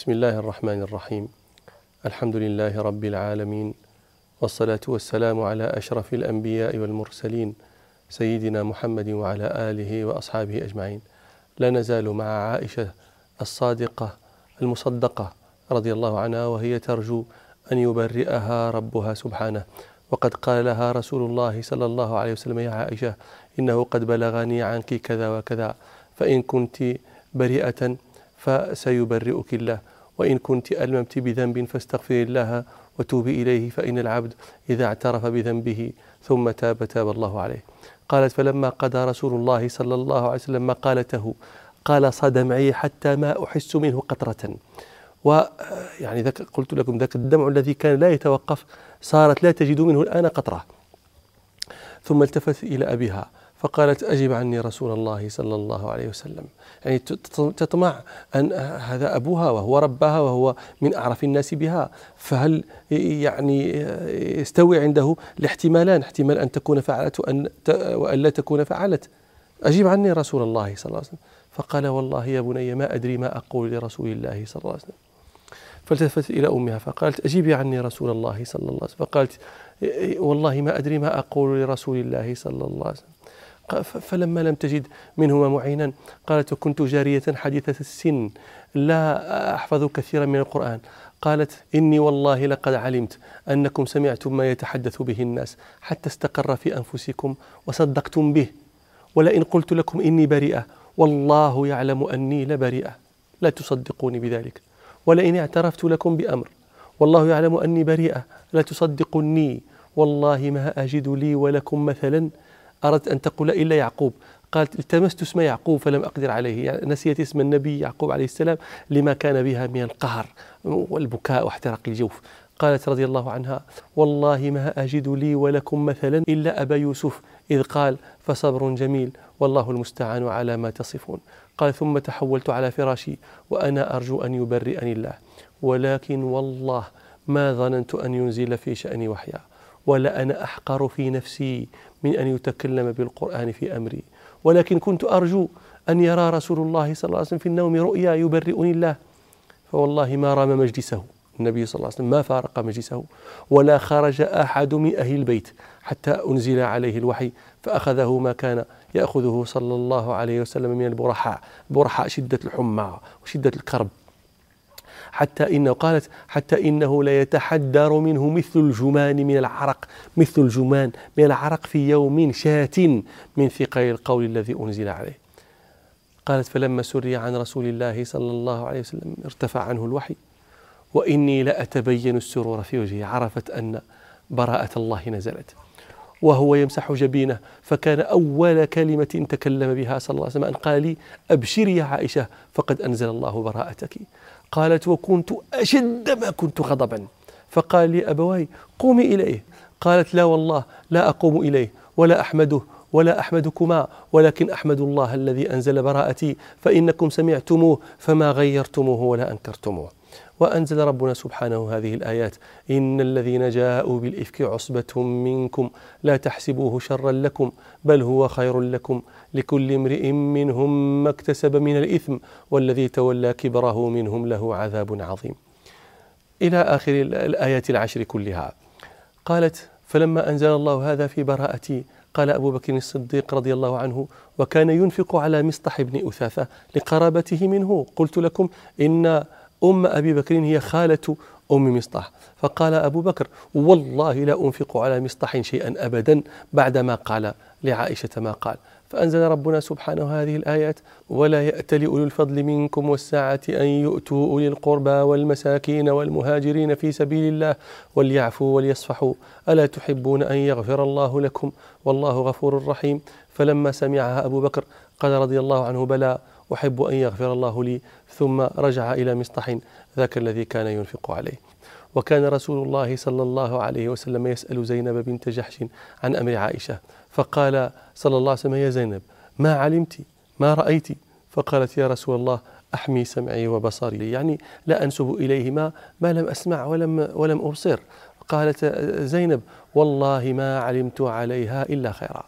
بسم الله الرحمن الرحيم الحمد لله رب العالمين والصلاة والسلام على أشرف الأنبياء والمرسلين سيدنا محمد وعلى آله وأصحابه أجمعين لا نزال مع عائشة الصادقة المصدقة رضي الله عنها وهي ترجو أن يبرئها ربها سبحانه وقد قال لها رسول الله صلى الله عليه وسلم يا عائشة إنه قد بلغني عنك كذا وكذا فإن كنت بريئة فسيبرئك الله. وإن كنت ألممت بذنب فاستغفري الله وتوبي إليه فإن العبد إذا اعترف بذنبه ثم تاب تاب الله عليه. قالت فلما قضى رسول الله صلى الله عليه وسلم مقالته قال صدمعي حتى ما أحس منه قطرة. ويعني ذاك قلت لكم ذاك الدمع الذي كان لا يتوقف صارت لا تجد منه الآن قطرة. ثم التفت إلى أبيها. فقالت أجب عني رسول الله صلى الله عليه وسلم. يعني تطمع أن هذا أبوها وهو ربها وهو من أعرف الناس بها. فهل يعني يستوي عنده الاحتمالان احتمال أن تكون فعلت وأن, وأن لا تكون فعلت. أجب عني رسول الله صلى الله عليه وسلم. فقال والله يا بني ما أدري ما أقول لرسول الله صلى الله عليه وسلم. فالتفت إلى أمها فقالت أجيبي عني رسول الله صلى الله عليه وسلم. فقالت والله ما أدري ما أقول لرسول الله صلى الله عليه وسلم. فلما لم تجد منهما معينا قالت وكنت جارية حديثة السن لا أحفظ كثيرا من القرآن. قالت إني والله لقد علمت أنكم سمعتم ما يتحدث به الناس حتى استقر في أنفسكم وصدقتم به ولئن قلت لكم إني بريئة والله يعلم أني لبريئة لا تصدقوني بذلك ولئن اعترفت لكم بأمر والله يعلم أني بريئة لا تصدقني والله ما أجد لي ولكم مثلا أردت أن تقول إلا يعقوب. قالت التمست اسم يعقوب فلم أقدر عليه. يعني نسيت اسم النبي يعقوب عليه السلام لما كان بها من القهر والبكاء واحتراق الجوف. قالت رضي الله عنها والله ما أجد لي ولكم مثلا إلا أبا يوسف. إذ قال فصبر جميل والله المستعان على ما تصفون. قال ثم تحولت على فراشي وأنا أرجو أن يبرئني الله. ولكن والله ما ظننت أن ينزل في شأني وحيا. ولا أنا أحقر في نفسي من أن يتكلم بالقرآن في أمري. ولكن كنت أرجو أن يرى رسول الله صلى الله عليه وسلم في النوم رؤيا يبرئني الله. فوالله ما رام مجلسه. النبي صلى الله عليه وسلم ما فارق مجلسه. ولا خرج أحد من أهل البيت حتى أنزل عليه الوحي فأخذه ما كان يأخذه صلى الله عليه وسلم من البرحاء. برحاء شدة الحمى وشدة الكرب. حتى إنه قالت حتى إنه ليتحدر منه مثل الجمان من العرق مثل الجمان من العرق في يوم شات من ثقل القول الذي أنزل عليه. قالت فلما سري عن رسول الله صلى الله عليه وسلم ارتفع عنه الوحي وإني لأتبين السرور في وجهه عرفت أن براءة الله نزلت. وهو يمسح جبينه فكان أول كلمة تكلم بها صلى الله عليه وسلم أن قال لي أبشري يا عائشة فقد أنزل الله براءتك. قالت وكنت أشد ما كنت غضبا. فقال لي أبواي قومي إليه. قالت لا والله لا أقوم إليه ولا أحمده ولا أحمدكما ولكن أحمد الله الذي أنزل براءتي فإنكم سمعتموه فما غيرتموه ولا أنكرتموه. وأنزل ربنا سبحانه هذه الآيات. إن الذين جاءوا بالإفك عصبة منكم لا تحسبوه شرا لكم بل هو خير لكم. لكل امرئ منهم ما اكتسب من الإثم والذي تولى كبره منهم له عذاب عظيم. إلى آخر الآيات العشر كلها. قالت فلما أنزل الله هذا في براءتي قال أبو بكر الصديق رضي الله عنه وكان ينفق على مصطح بن أثاثة لقرابته منه. قلت لكم إن أم أبي بكر هي خالة أم مصطح. فقال أبو بكر والله لا أنفق على مصطح شيئا أبدا بعدما قال لعائشة ما قال. فأنزل ربنا سبحانه هذه الآيات ولا يأتل أولو الفضل منكم والساعة أن يؤتوا أولي القربى والمساكين والمهاجرين في سبيل الله وليعفوا وليصفحوا. ألا تحبون أن يغفر الله لكم؟ والله غفور رحيم. فلما سمعها أبو بكر قال رضي الله عنه بلى أحب أن يغفر الله لي ثم رجع إلى مصطح ذاك الذي كان ينفق عليه. وكان رسول الله صلى الله عليه وسلم يسأل زينب بنت جحش عن أمر عائشة فقال صلى الله عليه وسلم يا زينب ما علمت؟ ما رأيت؟ فقالت يا رسول الله أحمي سمعي وبصري. يعني لا أنسب إليهما ما لم أسمع ولم, ولم أبصر. قالت زينب والله ما علمت عليها إلا خيرا.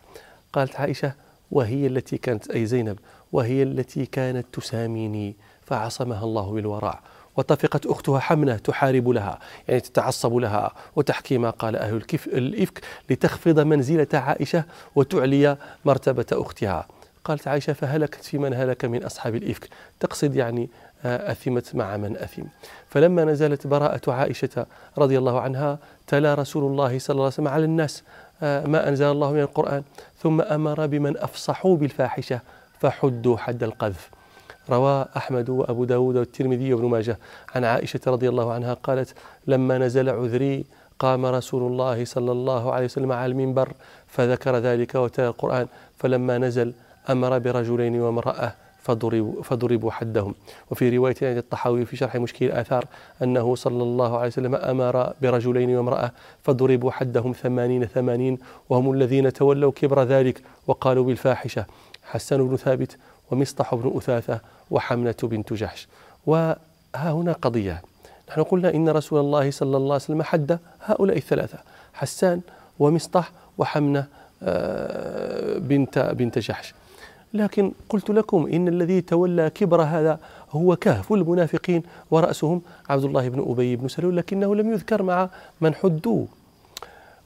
قالت عائشة وهي التي كانت أي زينب وهي التي كانت تساميني فعصمها الله بالورع وطفقت أختها حمنة تحارب لها يعني تتعصب لها وتحكي ما قال أهل الإفك لتخفض منزلة عائشة وتعلي مرتبة أختها. قالت عائشة فهلكت في من هلك من أصحاب الإفك؟ تقصد يعني أثمت مع من أثم. فلما نزلت براءة عائشة رضي الله عنها تلا رسول الله صلى الله عليه وسلم على الناس آه، ما أنزل الله من القرآن ثم أمر بمن أفصحوا بالفاحشة فحدوا حد القذف. روى أحمد وأبو داود والترمذي وابن ماجه. عن عائشة رضي الله عنها قالت لما نزل عذري قام رسول الله صلى الله عليه وسلم على المنبر فذكر ذلك وتلا القرآن. فلما نزل أمر برجلين وامرأة فضربوا, فضربوا حدهم. وفي رواية عند الطحاوي في شرح مشكل الآثار أنه صلى الله عليه وسلم أمر برجلين وامرأة فضربوا حدهم ثمانين ثمانين وهم الذين تولوا كبر ذلك وقالوا بالفاحشة حسان بن ثابت ومصطح بن أثاثة وحمنة بنت جحش. وها هنا قضية. نحن قلنا إن رسول الله صلى الله عليه وسلم حد هؤلاء الثلاثة حسان ومصطح وحمنة آه، بنت بنت جحش. لكن قلت لكم إن الذي تولى كبر هذا هو كهف المنافقين ورأسهم عبد الله بن أبي بن سلول لكنه لم يذكر مع من حدوا.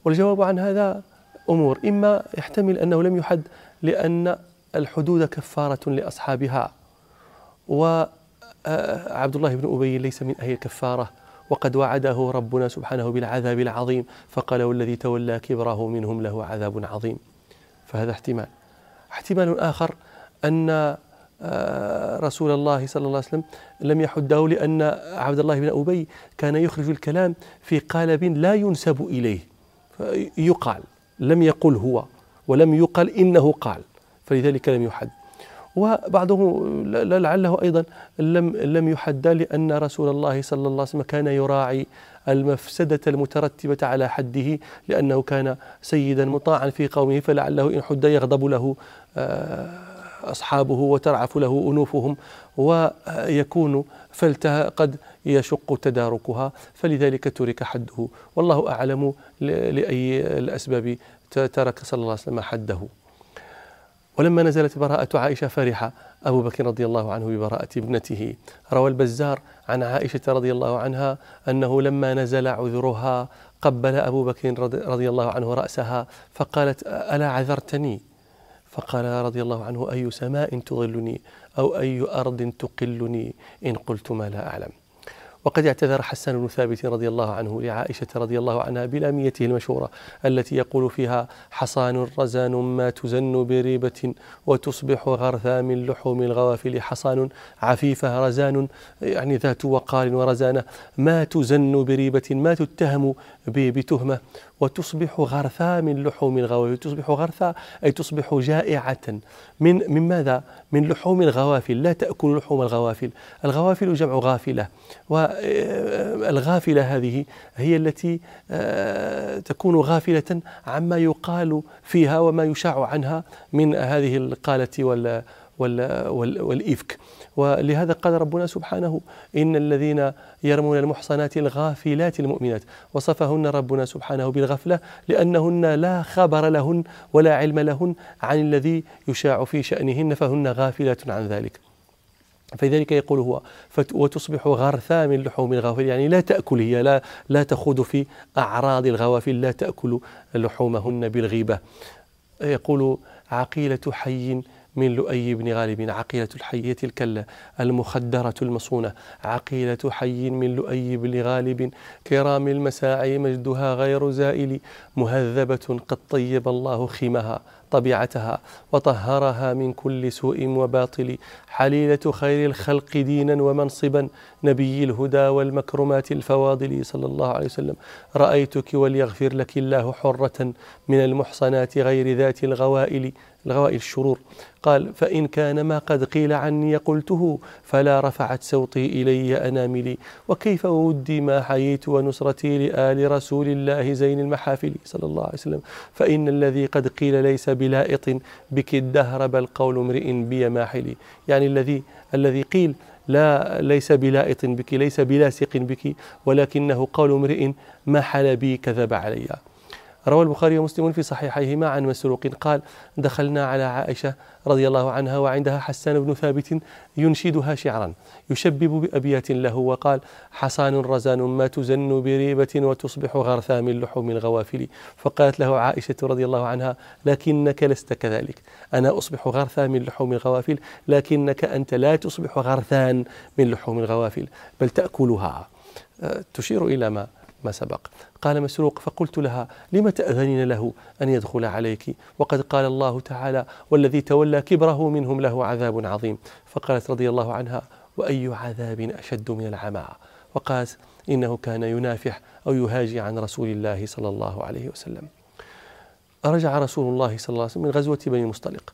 والجواب عن هذا أمور. إما يحتمل أنه لم يحد لأن الحدود كفارة لأصحابها وعبد الله بن أبي ليس من أهل الكفارة وقد وعده ربنا سبحانه بالعذاب العظيم فقال والذي تولى كبره منهم له عذاب عظيم. فهذا احتمال. احتمال آخر أن آه، رسول الله صلى الله عليه وسلم لم يحده لأن عبد الله بن أبي كان يخرج الكلام في قالب لا ينسب إليه يقال لم يقل هو ولم يقل إنه قال فلذلك لم يحد. وبعضهم لعله أيضا لم لم يحد لأن رسول الله صلى الله عليه وسلم كان يراعي المفسدة المترتبة على حده لأنه كان سيدا مطاعا في قومه فلعله إن حد يغضب له آه، أصحابه وترعف له أنوفهم ويكون فلتها قد يشق تداركها فلذلك ترك حده. والله أعلم لأي الأسباب ترك صلى الله عليه وسلم حده. ولما نزلت براءة عائشة فرح أبو بكر رضي الله عنه ببراءة ابنته. روى البزار عن عائشة رضي الله عنها أنه لما نزل عذرها قبل أبو بكر رضي الله عنه رأسها فقالت ألا عذرتني؟ فقال رضي الله عنه أي سماء تظلني أو أي أرض تقلني؟ إن قلت ما لا أعلم. وقد اعتذر حسان بن ثابت رضي الله عنه لعائشة رضي الله عنها بلاميته المشهورة التي يقول فيها حصان رزان ما تزن بريبة وتصبح غرثا من لحوم الغوافل حصان عفيفة رزان يعني ذات وقار ورزانة ما تزن بريبة ما تتهم بتهمة وتصبح غرثا من لحوم الغوافل تصبح غرثا أي تصبح جائعة. من من ماذا؟ من لحوم الغوافل. لا تأكل لحوم الغوافل. الغوافل جمع غافلة. والغافلة هذه هي التي آه، تكون غافلة عما يقال فيها وما يشاع عنها من هذه القالة وال والإفك. ولهذا قال ربنا سبحانه إن الذين يرمون المحصنات الغافلات المؤمنات وصفهن ربنا سبحانه بالغفلة لأنهن لا خبر لهن ولا علم لهن عن الذي يشاع في شأنهن فهن غافلات عن ذلك. فلذلك يقول هو وتصبح غرثا من لحوم الغوافل يعني لا تأكل هي لا, لا تخوض في أعراض الغوافل لا تأكل لحومهن بالغيبة. يقول عقيلة حي من لؤي بن غالب عقيلة الحية الكلة المخدرة المصونة عقيلة حي من لؤي بن غالب كرام المساعي مجدها غير زائل مهذبة قد طيب الله خيمها. طبيعتها وطهرها من كل سوء وباطل. حليلة خير الخلق دينا ومنصبا. نبي الهدى والمكرمات الفواضل صلى الله عليه وسلم. رأيتك وليغفر لك الله حرة من المحصنات غير ذات الغوائل الغوائل الشرور. قال فإن كان ما قد قيل عني قلته فلا رفعت صوتي إلي أناملي. وكيف ودي ما حييت ونصرتي لآل رسول الله زين المحافل صلى الله عليه وسلم؟ فإن الذي قد قيل ليس بلائط بك الدهر بل قول امرئ بي ماحلي. يعني الذي الذي قيل لا ليس بلائط بك ليس بلاصق بك ولكنه قول امرئ ما حل بي كذب علي. روى البخاري ومسلم في صحيحيهما عن مسروق قال دخلنا على عائشة رضي الله عنها وعندها حسان بن ثابت ينشدها شعرا يشبب بأبيات له وقال حصان رزان ما تزن بريبة وتصبح غرثا من لحوم الغوافل فقالت له عائشة رضي الله عنها لكنك لست كذلك أنا أصبح غرثا من لحوم الغوافل لكنك أنت لا تصبح غرثان من لحوم الغوافل بل تأكلها أه، تشير إلى ما ما سبق. قال مسروق فقلت لها لم تأذنين له أن يدخل عليك؟ وقد قال الله تعالى والذي تولى كبره منهم له عذاب عظيم. فقالت رضي الله عنها وأي عذاب أشد من العمى؟ وقالت إنه كان ينافح أو يهاجي عن رسول الله صلى الله عليه وسلم. رجع رسول الله صلى الله عليه وسلم من غزوة بني المصطلق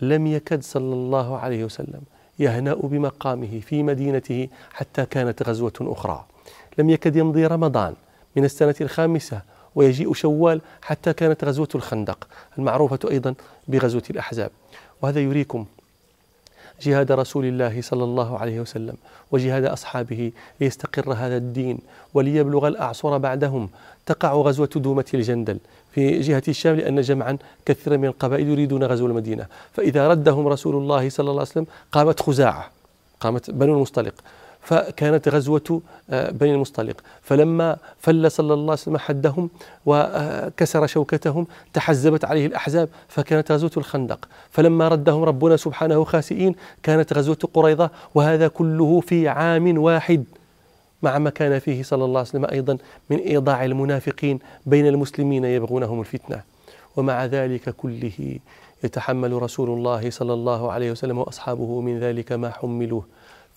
لم يكد صلى الله عليه وسلم يهنأ بمقامه في مدينته حتى كانت غزوة أخرى. لم يكد يمضي رمضان من السنة الخامسة ويجيء شوال حتى كانت غزوة الخندق المعروفة أيضا بغزوة الأحزاب. وهذا يريكم جهاد رسول الله صلى الله عليه وسلم وجهاد أصحابه ليستقر هذا الدين وليبلغ الأعصر بعدهم. تقع غزوة دومة الجندل في جهة الشام لأن جمعا كثيرا من القبائل يريدون غزو المدينة. فإذا ردهم رسول الله صلى الله عليه وسلم قامت خزاعة قامت بنو المصطلق. فكانت غزوة آه، بني المصطلق. فلما فل صلى الله عليه وسلم حدهم وكسر شوكتهم تحزبت عليه الأحزاب فكانت غزوة الخندق. فلما ردهم ربنا سبحانه خاسئين كانت غزوة قريضة وهذا كله في عام واحد مع ما كان فيه صلى الله عليه وسلم أيضا من إيضاع المنافقين بين المسلمين يبغونهم الفتنة. ومع ذلك كله يتحمل رسول الله صلى الله عليه وسلم وأصحابه من ذلك ما حملوه.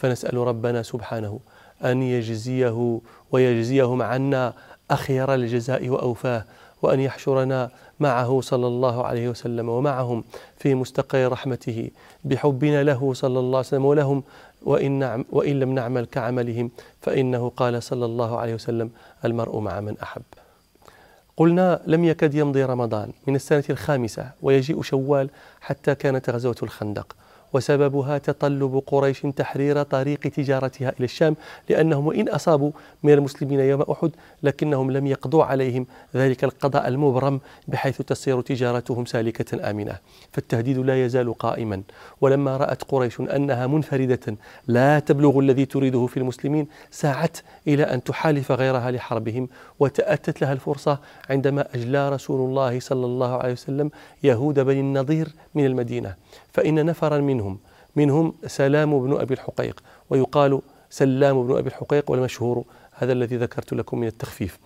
فنسأل ربنا سبحانه أن يجزيه ويجزيهم عنا أخير الجزاء وأوفاه وأن يحشرنا معه صلى الله عليه وسلم ومعهم في مستقر رحمته بحبنا له صلى الله عليه وسلم ولهم وإن, نعم وإن لم نعمل كعملهم فإنه قال صلى الله عليه وسلم المرء مع من أحب. قلنا لم يكد يمضي رمضان من السنة الخامسة ويجيء شوال حتى كانت غزوة الخندق. وسببها تطلب قريش تحرير طريق تجارتها إلى الشام لأنهم وإن أصابوا من المسلمين يوم أحد لكنهم لم يقضوا عليهم. ذلك القضاء المبرم بحيث تصير تجارتهم سالكة آمنة. فالتهديد لا يزال قائما. ولما رأت قريش أنها منفردة لا تبلغ الذي تريده في المسلمين ساعت إلى أن تحالف غيرها لحربهم وتأتت لها الفرصة عندما أجلى رسول الله صلى الله عليه وسلم يهود بني النضير من المدينة. فإن نفرا منهم منهم. سلام بن أبي الحقيق ويقال سلام بن أبي الحقيق والمشهور هذا الذي ذكرت لكم من التخفيف.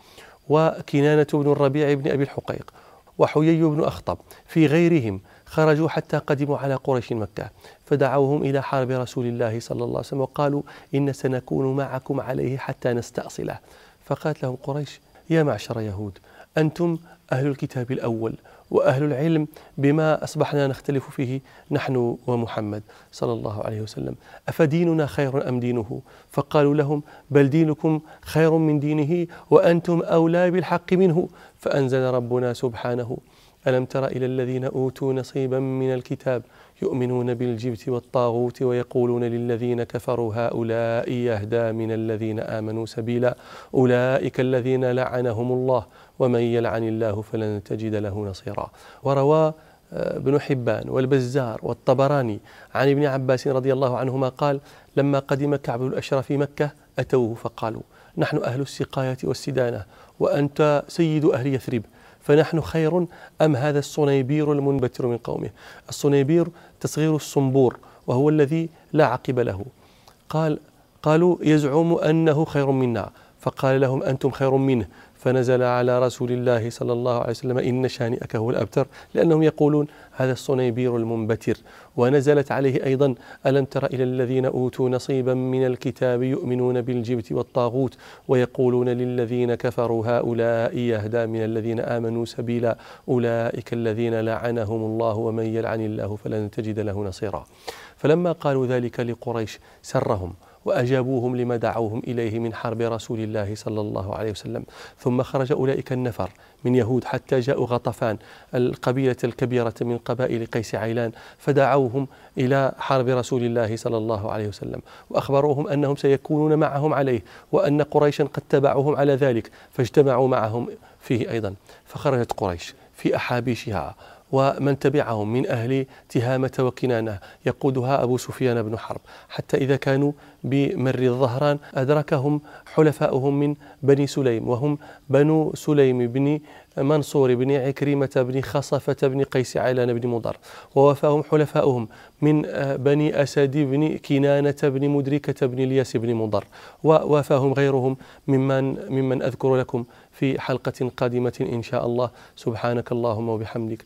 وكنانة بن الربيع بن أبي الحقيق وحيي بن أخطب في غيرهم خرجوا حتى قدموا على قريش مكة فدعوهم إلى حرب رسول الله صلى الله عليه وسلم وقالوا إن سنكون معكم عليه حتى نستأصله. فقالت لهم قريش يا معشر يهود أنتم أهل الكتاب الأول وأهل العلم بما أصبحنا نختلف فيه نحن ومحمد صلى الله عليه وسلم. أفديننا خير أم دينه؟ فقالوا لهم بل دينكم خير من دينه وأنتم أولى بالحق منه. فأنزل ربنا سبحانه ألم تر إلى الذين أوتوا نصيبا من الكتاب يؤمنون بالجبت والطاغوت ويقولون للذين كفروا هؤلاء يهدى من الذين آمنوا سبيلا أولئك الذين لعنهم الله. ومن يلعن الله فلن تجد له نصيرا. وروى آه، ابن حبان والبزار والطبراني عن ابن عباس رضي الله عنهما قال لما قدم كعب الأشرف مكة أتوه فقالوا نحن أهل السقاية والسدانة وأنت سيد أهل يثرب فنحن خير أم هذا الصنيبير المنبتر من قومه؟ الصنيبير تصغير الصنبور وهو الذي لا عقب له. قال قالوا يزعم أنه خير منا. فقال لهم أنتم خير منه. فنزل على رسول الله صلى الله عليه وسلم إن شانئك هو الأبتر لأنهم يقولون هذا الصنيبير المنبتر. ونزلت عليه أيضا ألم تر إلى الذين أوتوا نصيبا من الكتاب يؤمنون بالجبت والطاغوت ويقولون للذين كفروا هؤلاء يهدى من الذين آمنوا سبيلا أولئك الذين لعنهم الله ومن يلعن الله فلن تجد له نصيرا. فلما قالوا ذلك لقريش سرهم وأجابوهم لما دعوهم إليه من حرب رسول الله صلى الله عليه وسلم. ثم خرج أولئك النفر من يهود حتى جاءوا غطفان القبيلة الكبيرة من قبائل قيس عيلان فدعوهم إلى حرب رسول الله صلى الله عليه وسلم. وأخبروهم أنهم سيكونون معهم عليه وأن قريشا قد تبعوهم على ذلك فاجتمعوا معهم فيه أيضا. فخرجت قريش في أحابيشها ومن تبعهم من أهل تهامة وكنانة. يقودها أبو سفيان بن حرب. حتى إذا كانوا بمر الظهران أدركهم حلفاؤهم من بني سليم. وهم بنو سليم بن منصور بن عكرمة بن خصفة بن قيس علان بن مضر. ووفاهم حلفاؤهم من بني أسد بن كنانة بن مدركة بن الياس بن مضر. ووافاهم غيرهم ممن, ممن أذكر لكم في حلقة قادمة إن شاء الله. سبحانك اللهم وبحمدك.